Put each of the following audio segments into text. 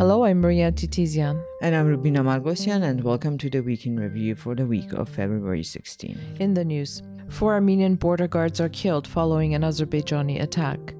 Hello, I'm Maria Titizian. And I'm Rubina Margosian, and welcome to the Week in Review for the week of February 16. In the news, four Armenian border guards are killed following an Azerbaijani attack.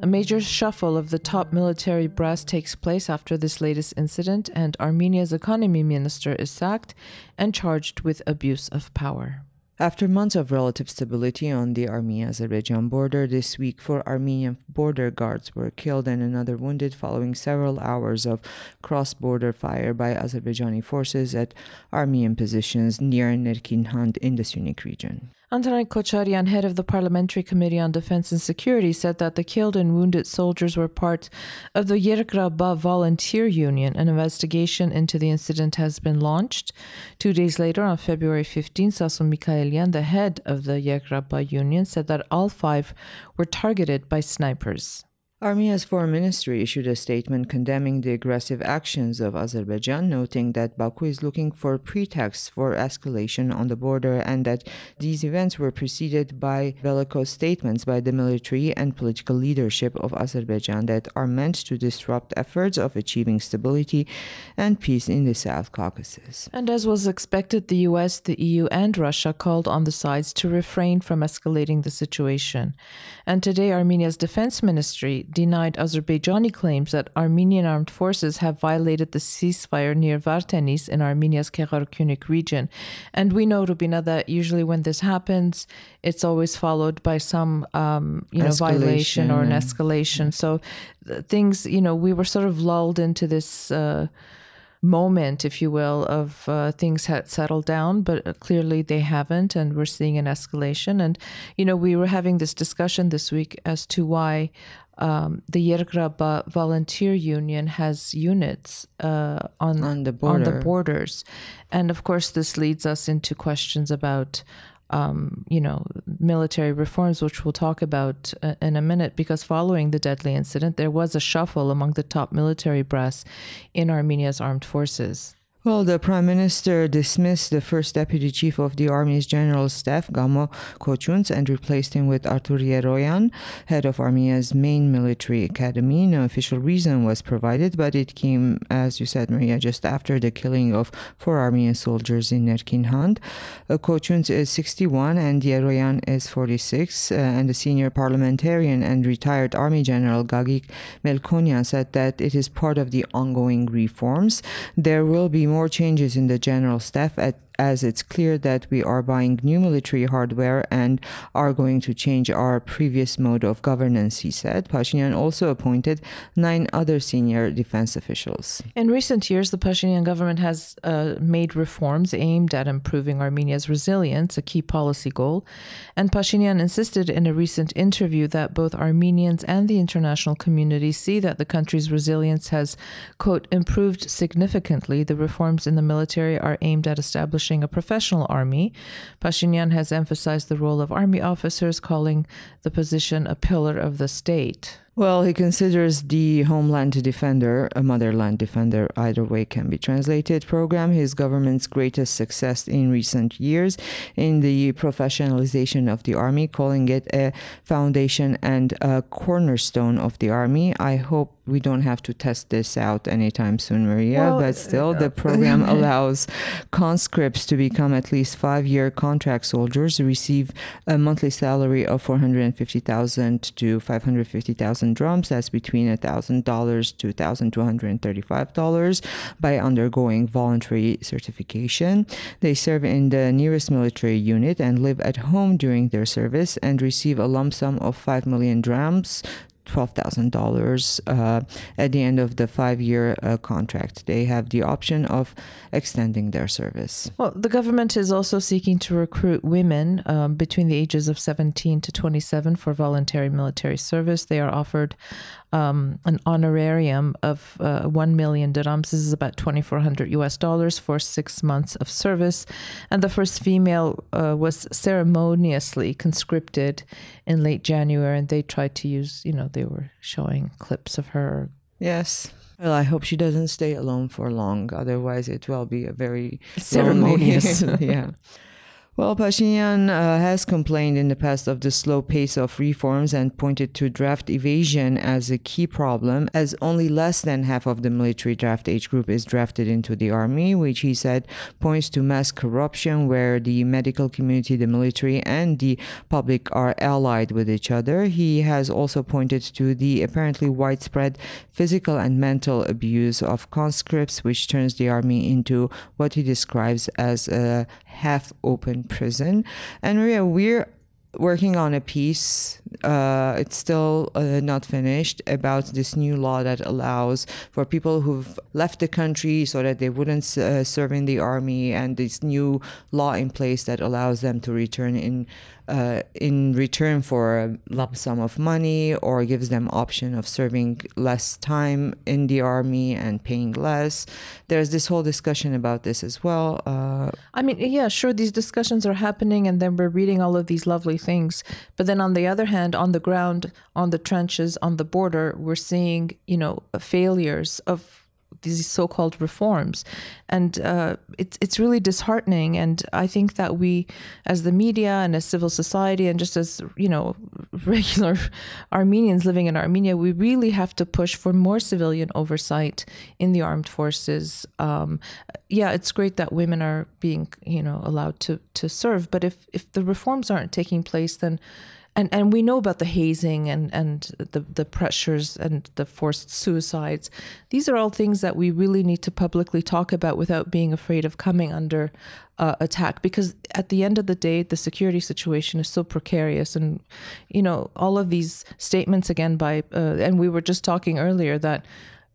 A major shuffle of the top military brass takes place after this latest incident, and Armenia's economy minister is sacked and charged with abuse of power. After months of relative stability on the Armenia Azerbaijan border, this week four Armenian border guards were killed and another wounded following several hours of cross border fire by Azerbaijani forces at Armenian positions near Nerkinhand in the Syunik region. Andranik Kocharyan, head of the Parliamentary Committee on Defense and Security, said that the killed and wounded soldiers were part of the Yerkrapah Volunteer Union. An investigation into the incident has been launched. Two days later, on February 15, Sasun Mikhaelian, the head of the Yerkrapah Union, said that all five were targeted by snipers. Armenia's foreign ministry issued a statement condemning the aggressive actions of Azerbaijan, noting that Baku is looking for pretexts for escalation on the border and that these events were preceded by bellicose statements by the military and political leadership of Azerbaijan that are meant to disrupt efforts of achieving stability and peace in the South Caucasus. And as was expected, the US, the EU, and Russia called on the sides to refrain from escalating the situation. And today, Armenia's defense ministry denied Azerbaijani claims that Armenian armed forces have violated the ceasefire near Vardenis in Armenia's Gegharkunik region. And we know, Rubina, that usually when this happens, it's always followed by some, um, you know, escalation violation or an escalation. So things, you know, we were sort of lulled into this. Uh, moment, if you will, of uh, things had settled down, but uh, clearly they haven't, and we're seeing an escalation. And you know, we were having this discussion this week as to why um, the Yerkrapah Volunteer Union has units uh, on on the, border. on the borders, and of course, this leads us into questions about um, you know, military reforms, which we'll talk about uh, in a minute, because following the deadly incident, there was a shuffle among the top military brass in Armenia's armed forces. Well, the prime minister dismissed the first deputy chief of the army's general staff, Kamo Kochunts, and replaced him with Artur Yeroyan, head of Armenia's main military academy. No official reason was provided, but it came, as you said, Maria, just after the killing of four Armenian soldiers in Nerkinhand. Uh, Kochuns is 61 and Yeroyan is 46, uh, and the senior parliamentarian and retired army general Gagik Melkonyan said that it is part of the ongoing reforms. There will be more more changes in the general staff at as it's clear that we are buying new military hardware and are going to change our previous mode of governance, he said. Pashinyan also appointed nine other senior defense officials. In recent years, the Pashinyan government has uh, made reforms aimed at improving Armenia's resilience, a key policy goal. And Pashinyan insisted in a recent interview that both Armenians and the international community see that the country's resilience has, quote, improved significantly. The reforms in the military are aimed at establishing establishing a professional army. Pashinyan has emphasized the role of army officers, calling the position a pillar of the state. Well, he considers the Homeland Defender, a motherland defender, either way can be translated, program his government's greatest success in recent years in the professionalization of the army, calling it a foundation and a cornerstone of the army. I hope we don't have to test this out anytime soon, Maria, well, but still, uh, the program allows conscripts to become at least five year contract soldiers, receive a monthly salary of 450,000 to 550,000 drams. That's between $1,000 to $1,235 by undergoing voluntary certification. They serve in the nearest military unit and live at home during their service and receive a lump sum of 5 million drams $12,000 uh, at the end of the five year uh, contract. They have the option of extending their service. Well, the government is also seeking to recruit women um, between the ages of 17 to 27 for voluntary military service. They are offered um, an honorarium of uh, 1 million dirhams. This is about 2,400 US dollars for six months of service. And the first female uh, was ceremoniously conscripted in late January, and they tried to use, you know, they were showing clips of her. Yes. Well, I hope she doesn't stay alone for long. Otherwise, it will be a very ceremonious. yeah. Well, Pashinyan uh, has complained in the past of the slow pace of reforms and pointed to draft evasion as a key problem, as only less than half of the military draft age group is drafted into the army, which he said points to mass corruption where the medical community, the military, and the public are allied with each other. He has also pointed to the apparently widespread physical and mental abuse of conscripts, which turns the army into what he describes as a half open prison. And Maria, we're working on a piece. Uh, it's still uh, not finished about this new law that allows for people who've left the country so that they wouldn't uh, serve in the army, and this new law in place that allows them to return in uh, in return for a lump sum of money or gives them option of serving less time in the army and paying less. There's this whole discussion about this as well. Uh, I mean, yeah, sure, these discussions are happening, and then we're reading all of these lovely things. But then on the other hand, on the ground, on the trenches, on the border, we're seeing, you know, failures of these so-called reforms, and uh, it's it's really disheartening. And I think that we, as the media and as civil society, and just as you know, regular Armenians living in Armenia, we really have to push for more civilian oversight in the armed forces. Um, yeah, it's great that women are being you know allowed to to serve, but if if the reforms aren't taking place, then and and we know about the hazing and and the the pressures and the forced suicides. These are all things that we really need to publicly talk about without being afraid of coming under uh, attack. Because at the end of the day, the security situation is so precarious, and you know all of these statements again by uh, and we were just talking earlier that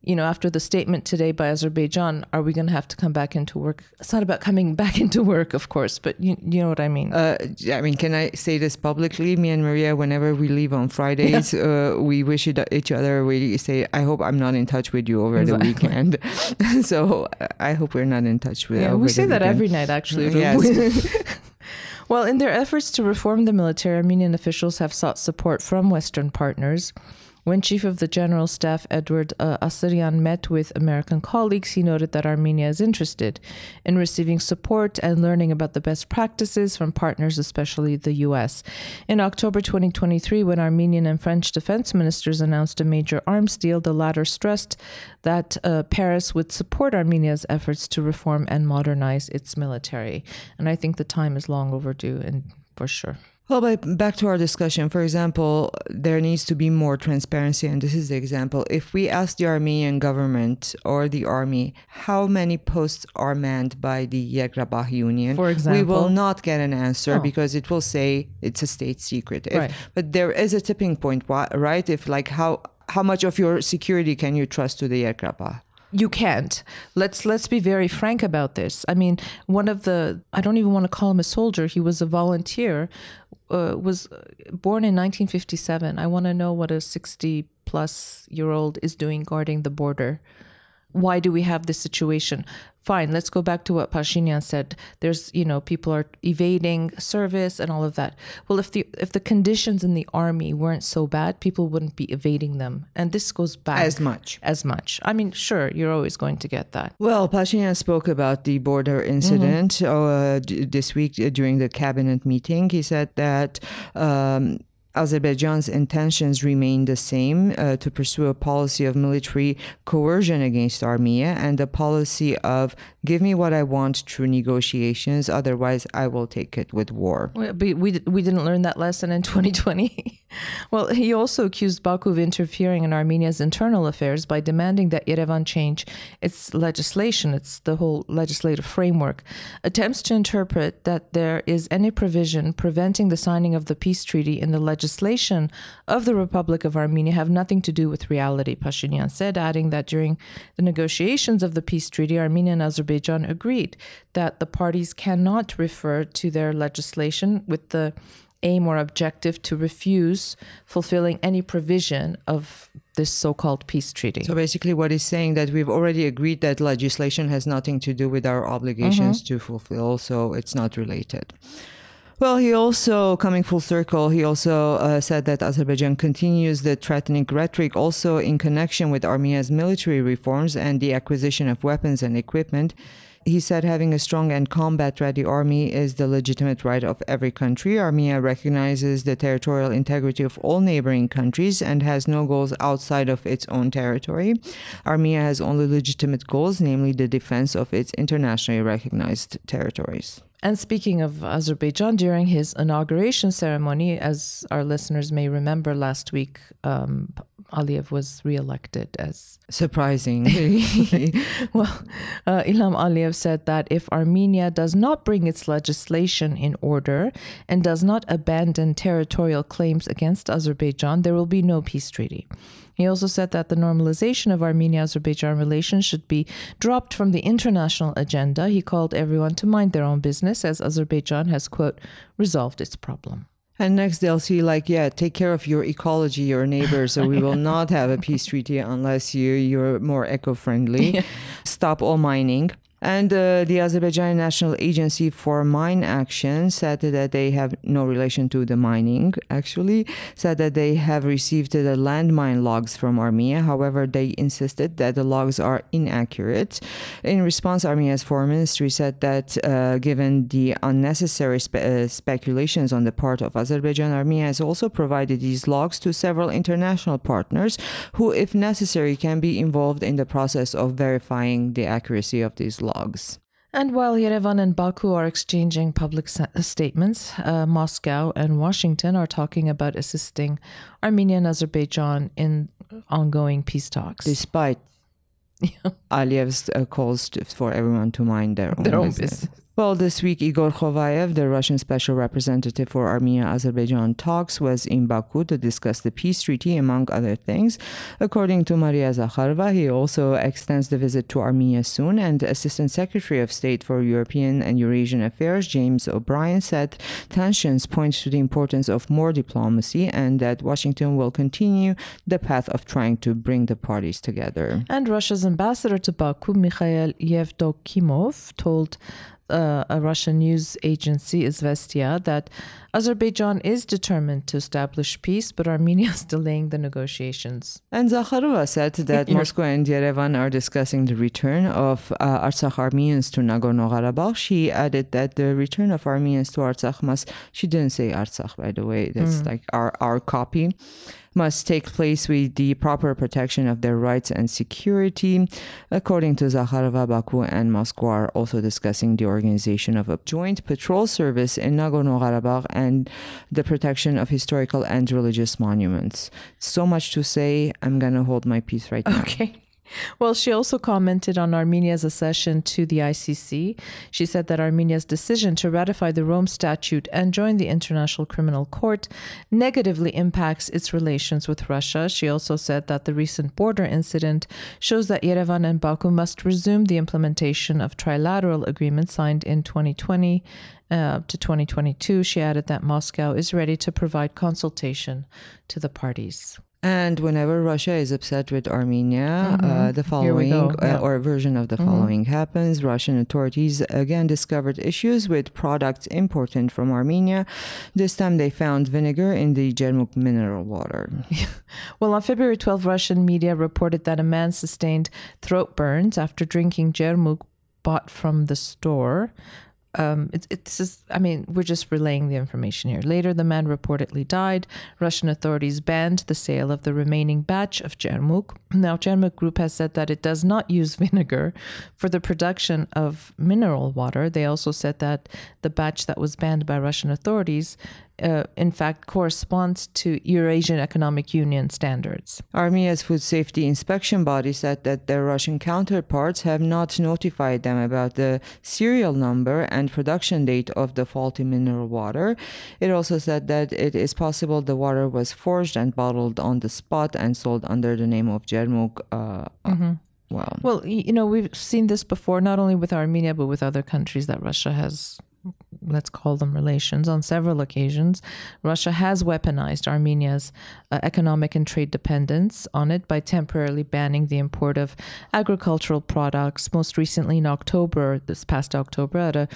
you know, after the statement today by Azerbaijan, are we going to have to come back into work? It's not about coming back into work, of course, but you, you know what I mean. Uh, I mean, can I say this publicly? Me and Maria, whenever we leave on Fridays, uh, we wish each other, we say, I hope I'm not in touch with you over exactly. the weekend. so I hope we're not in touch with Yeah, we say that every night, actually. Yes. well, in their efforts to reform the military, Armenian officials have sought support from Western partners. When Chief of the General Staff Edward uh, met with American colleagues, he noted that Armenia is interested in receiving support and learning about the best practices from partners, especially the U.S. In October 2023, when Armenian and French defense ministers announced a major arms deal, the latter stressed that uh, Paris would support Armenia's efforts to reform and modernize its military. And I think the time is long overdue, and for sure. Well, but back to our discussion. For example, there needs to be more transparency, and this is the example. If we ask the Armenian government or the army how many posts are manned by the Yerkrapah Union, for example, we will not get an answer oh. because it will say it's a state secret. If, right. But there is a tipping point, right? If like how how much of your security can you trust to the Yerkrapah? You can't. Let's let's be very frank about this. I mean one of the i don't even want to call him a soldier he was a volunteer uh, was born in 1957 i want to know what a 60 plus year old is doing guarding the border why do we have this situation? Fine, let's go back to what Pashinyan said. There's, you know, people are evading service and all of that. Well, if the if the conditions in the army weren't so bad, people wouldn't be evading them. And this goes back as much. As much. I mean, sure, you're always going to get that. Well, Pashinyan spoke about the border incident mm-hmm. uh, this week during the cabinet meeting. He said that um, Azerbaijan's intentions remain the same uh, to pursue a policy of military coercion against Armenia and a policy of give me what I want through negotiations, otherwise I will take it with war. We, we, we didn't learn that lesson in 2020. well, he also accused Baku of interfering in Armenia's internal affairs by demanding that Yerevan change its legislation, it's the whole legislative framework. Attempts to interpret that there is any provision preventing the signing of the peace treaty in the legislation of the Republic of Armenia have nothing to do with reality, Pashinyan said, adding that during the negotiations of the peace treaty, Armenia and Azerbaijan agreed that the parties cannot refer to their legislation with the aim or objective to refuse fulfilling any provision of this so-called peace treaty. So basically what he's saying that we've already agreed that legislation has nothing to do with our obligations mm-hmm. to fulfill so it's not related. Well, he also, coming full circle, he also uh, said that Azerbaijan continues the threatening rhetoric also in connection with Armenia's military reforms and the acquisition of weapons and equipment. He said having a strong and combat ready army is the legitimate right of every country. Armenia recognizes the territorial integrity of all neighboring countries and has no goals outside of its own territory. Armenia has only legitimate goals, namely the defense of its internationally recognized territories. And speaking of Azerbaijan, during his inauguration ceremony, as our listeners may remember last week, um, Aliyev was reelected as. Surprising. well, uh, Ilham Aliyev said that if Armenia does not bring its legislation in order and does not abandon territorial claims against Azerbaijan, there will be no peace treaty. He also said that the normalization of Armenia Azerbaijan relations should be dropped from the international agenda. He called everyone to mind their own business as Azerbaijan has, quote, resolved its problem. And next they'll see like, yeah, take care of your ecology, your neighbors, so we will not have a peace treaty unless you you're more eco-friendly. Yeah. Stop all mining. And uh, the Azerbaijani National Agency for Mine Action said that they have no relation to the mining, actually, said that they have received the landmine logs from Armenia. However, they insisted that the logs are inaccurate. In response, Armenia's foreign ministry said that uh, given the unnecessary spe- uh, speculations on the part of Azerbaijan, Armenia has also provided these logs to several international partners who, if necessary, can be involved in the process of verifying the accuracy of these logs logs. And while Yerevan and Baku are exchanging public statements, uh, Moscow and Washington are talking about assisting Armenia and Azerbaijan in ongoing peace talks. Despite Aliyev's uh, calls to, for everyone to mind their own, their own business. Well, this week, Igor Khovayev, the Russian special representative for Armenia Azerbaijan talks, was in Baku to discuss the peace treaty, among other things. According to Maria Zakharova, he also extends the visit to Armenia soon, and Assistant Secretary of State for European and Eurasian Affairs, James O'Brien, said tensions point to the importance of more diplomacy and that Washington will continue the path of trying to bring the parties together. And Russia's ambassador to Baku, Mikhail Yevdokimov, told uh, a Russian news agency, Izvestia, that Azerbaijan is determined to establish peace, but Armenia is delaying the negotiations. And Zakharova said that Moscow and Yerevan are discussing the return of uh, Artsakh Armenians to Nagorno-Karabakh. She added that the return of Armenians to Artsakh must, she didn't say Artsakh, by the way, that's mm. like our, our copy must take place with the proper protection of their rights and security. According to Zakharova, Baku and Moscow are also discussing the organization of a joint patrol service in Nagorno-Karabakh and the protection of historical and religious monuments. So much to say. I'm going to hold my peace right now. Okay. Well, she also commented on Armenia's accession to the ICC. She said that Armenia's decision to ratify the Rome Statute and join the International Criminal Court negatively impacts its relations with Russia. She also said that the recent border incident shows that Yerevan and Baku must resume the implementation of trilateral agreements signed in 2020 uh, to 2022. She added that Moscow is ready to provide consultation to the parties. And whenever Russia is upset with Armenia, mm-hmm. uh, the following uh, yeah. or a version of the mm-hmm. following happens. Russian authorities again discovered issues with products imported from Armenia. This time they found vinegar in the Jermuk mineral water. well, on February 12, Russian media reported that a man sustained throat burns after drinking Jermuk bought from the store um, it, it's just, I mean, we're just relaying the information here. Later, the man reportedly died. Russian authorities banned the sale of the remaining batch of Jermuk. Now, Jermuk Group has said that it does not use vinegar for the production of mineral water. They also said that the batch that was banned by Russian authorities uh, in fact, corresponds to Eurasian Economic Union standards. Armenia's food safety inspection body said that their Russian counterparts have not notified them about the serial number and production date of the faulty mineral water. It also said that it is possible the water was forged and bottled on the spot and sold under the name of Jermuk. Uh, mm-hmm. Well, well, you know, we've seen this before, not only with Armenia, but with other countries that Russia has let's call them relations, on several occasions, Russia has weaponized Armenia's uh, economic and trade dependence on it by temporarily banning the import of agricultural products. Most recently, in October, this past October, at a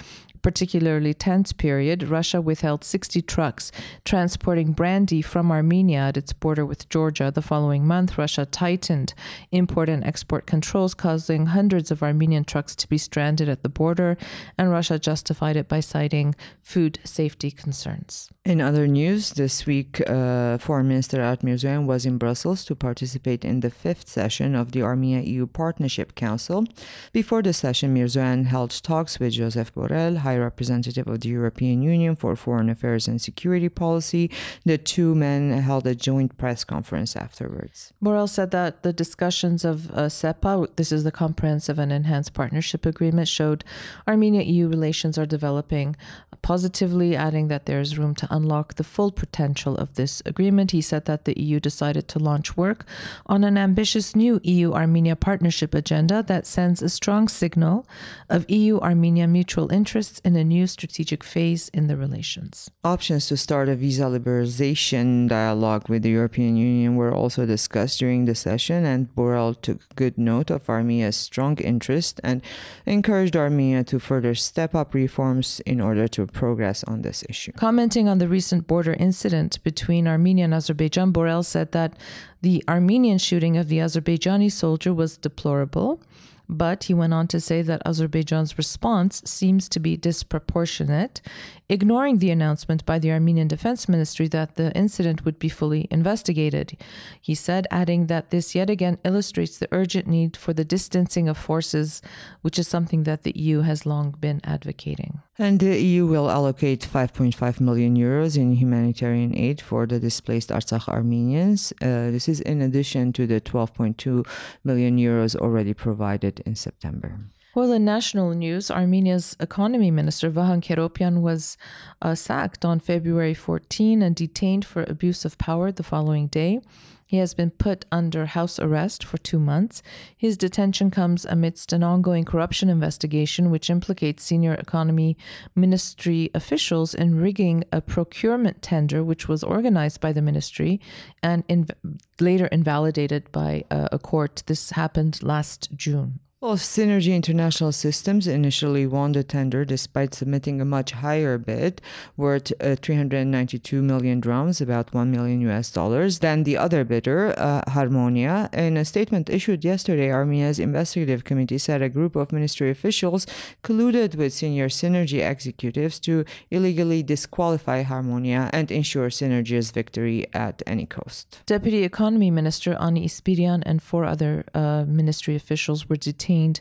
particularly tense period, Russia withheld 60 trucks transporting brandy from Armenia at its border with Georgia. The following month, Russia tightened import and export controls, causing hundreds of Armenian trucks to be stranded at the border, and Russia justified it by citing food safety concerns. In other news, this week, uh, Foreign Minister Ararat Mirzoyan was in Brussels to participate in the fifth session of the Armenia EU Partnership Council. Before the session, Mirzoyan held talks with Joseph Borrell, High Representative of the European Union for Foreign Affairs and Security Policy. The two men held a joint press conference afterwards. Borrell said that the discussions of uh, CEPA, this is the Comprehensive and Enhanced Partnership Agreement, showed Armenia EU relations are developing positively, adding that there is room to unlock the full potential of this agreement. He said that the EU decided to launch work on an ambitious new EU Armenia partnership agenda that sends a strong signal of EU Armenia mutual interests in a new strategic phase in the relations. Options to start a visa liberalization dialogue with the European Union were also discussed during the session, and Borrell took good note of Armenia's strong interest and encouraged Armenia to further step up reforms in order to progress on this issue. Commenting on the recent border incident between Armenia and Azerbaijan, Borrell said that the Armenian shooting of the Azerbaijani soldier was deplorable. But he went on to say that Azerbaijan's response seems to be disproportionate, ignoring the announcement by the Armenian Defense Ministry that the incident would be fully investigated. He said, adding that this yet again illustrates the urgent need for the distancing of forces, which is something that the EU has long been advocating. And the EU will allocate 5.5 million euros in humanitarian aid for the displaced Artsakh Armenians. Uh, this is in addition to the 12.2 million euros already provided in September. Well, in national news, Armenia's economy minister Vahan Keropyan was uh, sacked on February 14 and detained for abuse of power the following day. He has been put under house arrest for two months. His detention comes amidst an ongoing corruption investigation which implicates senior economy ministry officials in rigging a procurement tender which was organized by the ministry and later invalidated by uh, a court. This happened last June. Well, Synergy International Systems initially won the tender despite submitting a much higher bid, worth uh, 392 million drams, about 1 million US dollars, than the other bidder, uh, Harmonia. In a statement issued yesterday, Armenia's investigative committee said a group of ministry officials colluded with senior Synergy executives to illegally disqualify Harmonia and ensure Synergy's victory at any cost. Deputy Economy Minister Ani Ispirian and four other uh, ministry officials were detained detained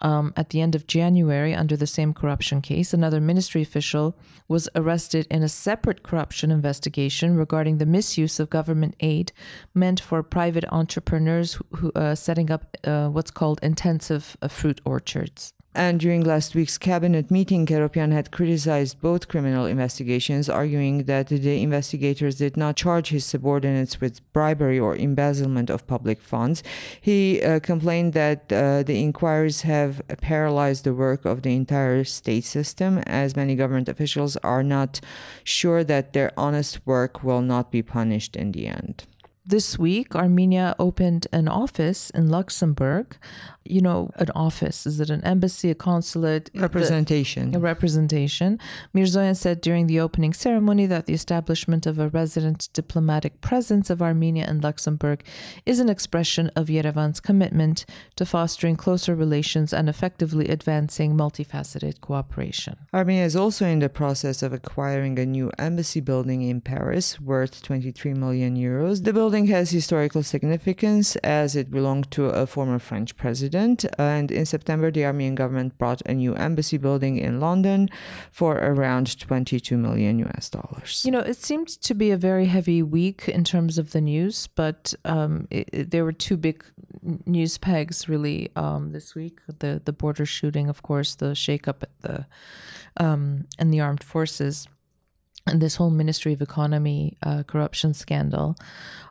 um, at the end of January under the same corruption case. Another ministry official was arrested in a separate corruption investigation regarding the misuse of government aid meant for private entrepreneurs who, who uh, setting up uh, what's called intensive uh, fruit orchards. And during last week's cabinet meeting, Keropyan had criticized both criminal investigations, arguing that the investigators did not charge his subordinates with bribery or embezzlement of public funds. He uh, complained that uh, the inquiries have paralyzed the work of the entire state system, as many government officials are not sure that their honest work will not be punished in the end this week, Armenia opened an office in Luxembourg. You know, an office. Is it an embassy, a consulate? Representation. The, a representation. Mirzoyan said during the opening ceremony that the establishment of a resident diplomatic presence of Armenia in Luxembourg is an expression of Yerevan's commitment to fostering closer relations and effectively advancing multifaceted cooperation. Armenia is also in the process of acquiring a new embassy building in Paris worth 23 million euros. The building has historical significance as it belonged to a former French president. And in September, the Armenian government brought a new embassy building in London for around 22 million US dollars. You know, it seemed to be a very heavy week in terms of the news, but um, it, it, there were two big news pegs really um, this week: the the border shooting, of course, the shakeup at the um, and the armed forces. And this whole Ministry of Economy uh, corruption scandal.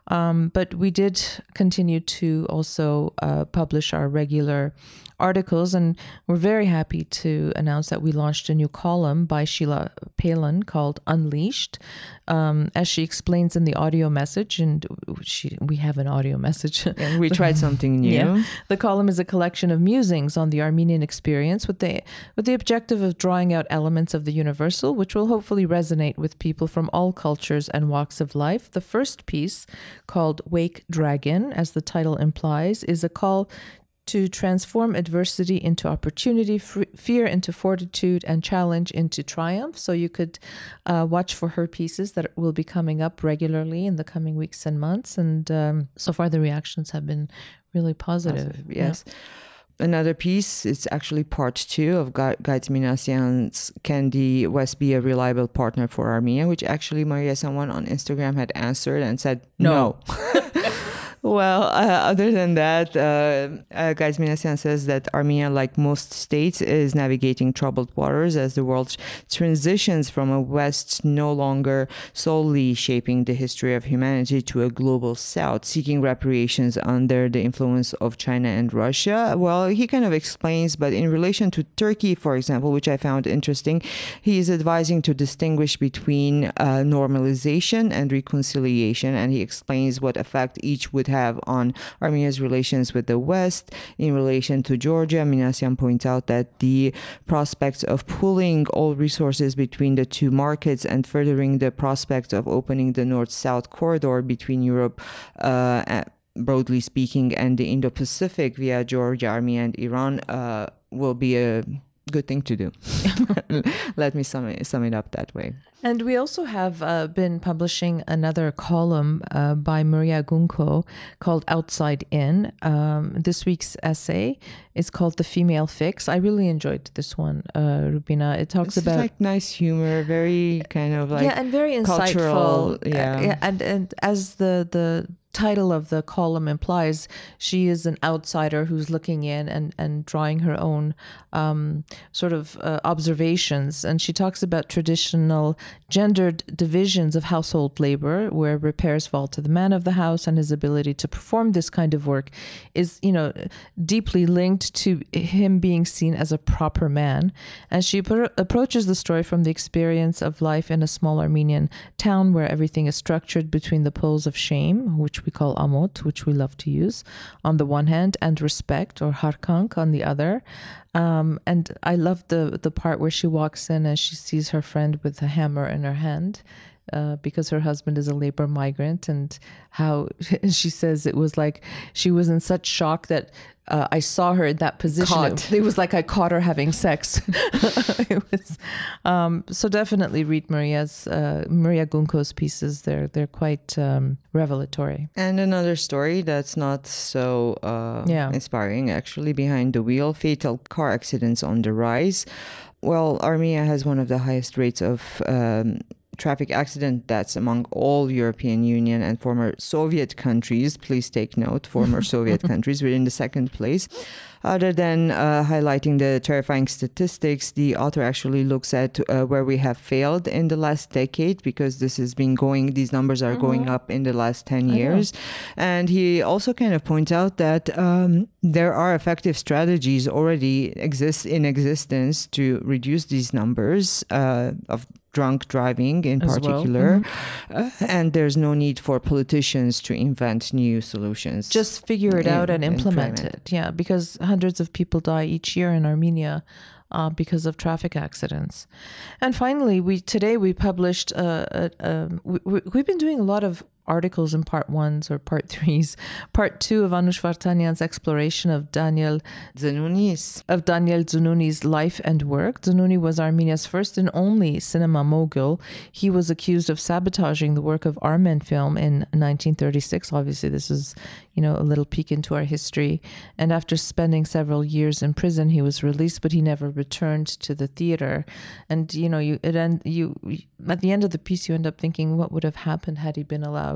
Um, but we did continue to also uh, publish our regular articles, and we're very happy to announce that we launched a new column by Sheila Palin called Unleashed. Um, as she explains in the audio message, and she, we have an audio message. And we tried something new. Yeah. The column is a collection of musings on the Armenian experience with the with the objective of drawing out elements of the universal, which will hopefully resonate with people from all cultures and walks of life. The first piece, called Wake Dragon, as the title implies, is a call to transform adversity into opportunity, fear into fortitude, and challenge into triumph. So you could uh, watch for her pieces that will be coming up regularly in the coming weeks and months. And um, so far, the reactions have been really positive. positive yes. Yeah. Another piece, it's actually part two of Gaïdz Minassian's Can the West be a reliable partner for Armenia? Which actually Maria, someone on Instagram had answered and said no. no. Well, uh, other than that, uh, uh, Gaïdz Minassian says that Armenia, like most states, is navigating troubled waters as the world transitions from a West no longer solely shaping the history of humanity to a global South, seeking reparations under the influence of China and Russia. Well, he kind of explains, but in relation to Turkey, for example, which I found interesting, he is advising to distinguish between uh, normalization and reconciliation, and he explains what effect each would have have on Armenia's relations with the West. In relation to Georgia, Minassian points out that the prospects of pooling all resources between the two markets and furthering the prospect of opening the north south corridor between Europe. Uh, broadly speaking, and the Indo Pacific via Georgia, Armenia, and Iran uh, will be a good thing to do. Let me sum it, sum it up that way. And we also have uh, been publishing another column uh, by Maria Gunko called Outside In. Um, this week's essay is called The Female Fix. I really enjoyed this one, uh, Rubina. It talks it's about like nice humor, very kind of like yeah, and very insightful. Uh, yeah, and and as the the title of the column implies, she is an outsider who's looking in and, and drawing her own um, sort of uh, observations. And she talks about traditional gendered divisions of household labor, where repairs fall to the man of the house, and his ability to perform this kind of work is, you know, deeply linked to him being seen as a proper man. And she pro- approaches the story from the experience of life in a small Armenian town where everything is structured between the poles of shame, which we call amot, which we love to use, on the one hand, and respect or harkank on the other. Um, and I love the the part where she walks in and she sees her friend with a hammer in her hand. Uh, because her husband is a labor migrant, and how she says it was like she was in such shock that uh, I saw her in that position. It, it, was like I caught her having sex. it was um, so definitely read Maria's uh, Maria Gunko's pieces. They're they're quite um, revelatory. And another story that's not so uh, yeah. inspiring, actually, behind the wheel, fatal car accidents on the rise. Well, Armenia has one of the highest rates of um, traffic accident deaths among all European Union and former Soviet countries. Please take note, former Soviet countries. We're in the second place. Other than uh, highlighting the terrifying statistics, the author actually looks at uh, where we have failed in the last decade because this has been going, these numbers are mm-hmm. going up in the last 10 years. And he also kind of points out that um, there are effective strategies already exist in existence to reduce these numbers uh, of drunk driving in As particular. Well. Mm-hmm. Uh, and there's no need for politicians to invent new solutions. Just figure it in, out and implement it. Yeah, because hundreds of people die each year in Armenia. Uh, because of traffic accidents, and finally, we today we published. Uh, we, we've been doing a lot of articles in part ones or part threes. Part two of Anush Vartanian's exploration of Daniel Zanouni's of Daniel Zanouni's life and work. Zanouni was Armenia's first and only cinema mogul. He was accused of sabotaging the work of Armenfilm in 1936. Obviously, this is you know a little peek into our history. And after spending several years in prison, he was released, but he never returned to the theater. And you know, you it end you at the end of the piece, you end up thinking, what would have happened had he been allowed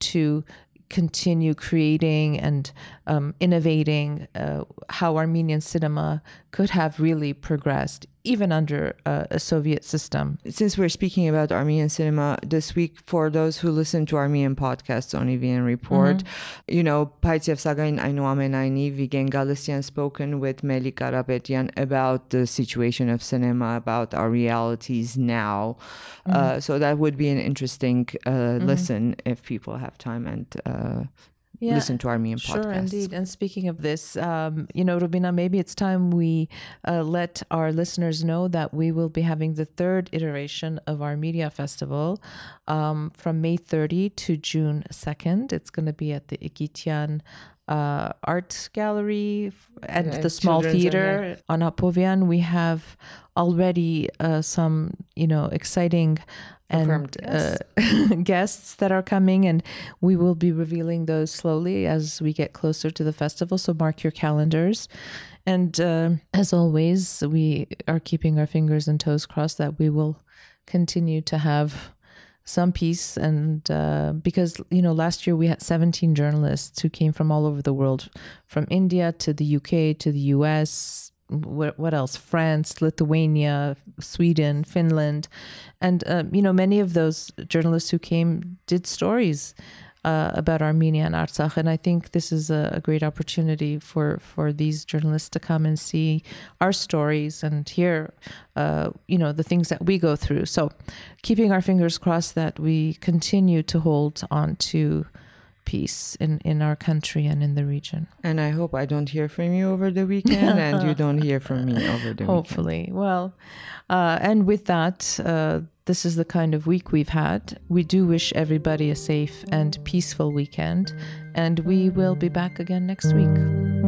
to continue creating and um, innovating uh, how Armenian cinema could have really progressed even under uh, a Soviet system. Since we're speaking about Armenian cinema this week, for those who listen to Armenian podcasts on EVN Report, mm-hmm. you know, Paitsev Sagain Ainu Amenaini, Vigen Galician spoken with Melik Karapetyan about the situation of cinema, about our realities now. Mm-hmm. Uh, so that would be an interesting uh, mm-hmm. listen if people have time and uh, yeah, listen to Armenian sure, podcasts. Sure, indeed. And speaking of this, um, you know, Rubina, maybe it's time we uh, let our listeners know that we will be having the third iteration of our media festival um, from May 30 to June 2nd. It's going to be at the Igitian uh, art gallery and the small theater on Abovyan. We have already uh, some, you know, exciting and uh, guests that are coming, and we will be revealing those slowly as we get closer to the festival. So mark your calendars. And uh, as always, we are keeping our fingers and toes crossed that we will continue to have some peace and uh, because you know last year we had 17 journalists who came from all over the world from india to the uk to the us what, what else? France, Lithuania, Sweden, Finland, and uh, you know many of those journalists who came did stories uh, about Armenia and Artsakh, and I think this is a, a, great opportunity for for these journalists to come and see our stories and hear, uh, you know, the things that we go through. So, keeping our fingers crossed that we continue to hold on to peace in, in our country and in the region. And I hope I don't hear from you over the weekend and you don't hear from me over the Hopefully. weekend. Hopefully. Well, uh, and with that, uh, this is the kind of week we've had. We do wish everybody a safe and peaceful weekend, and we will be back again next week.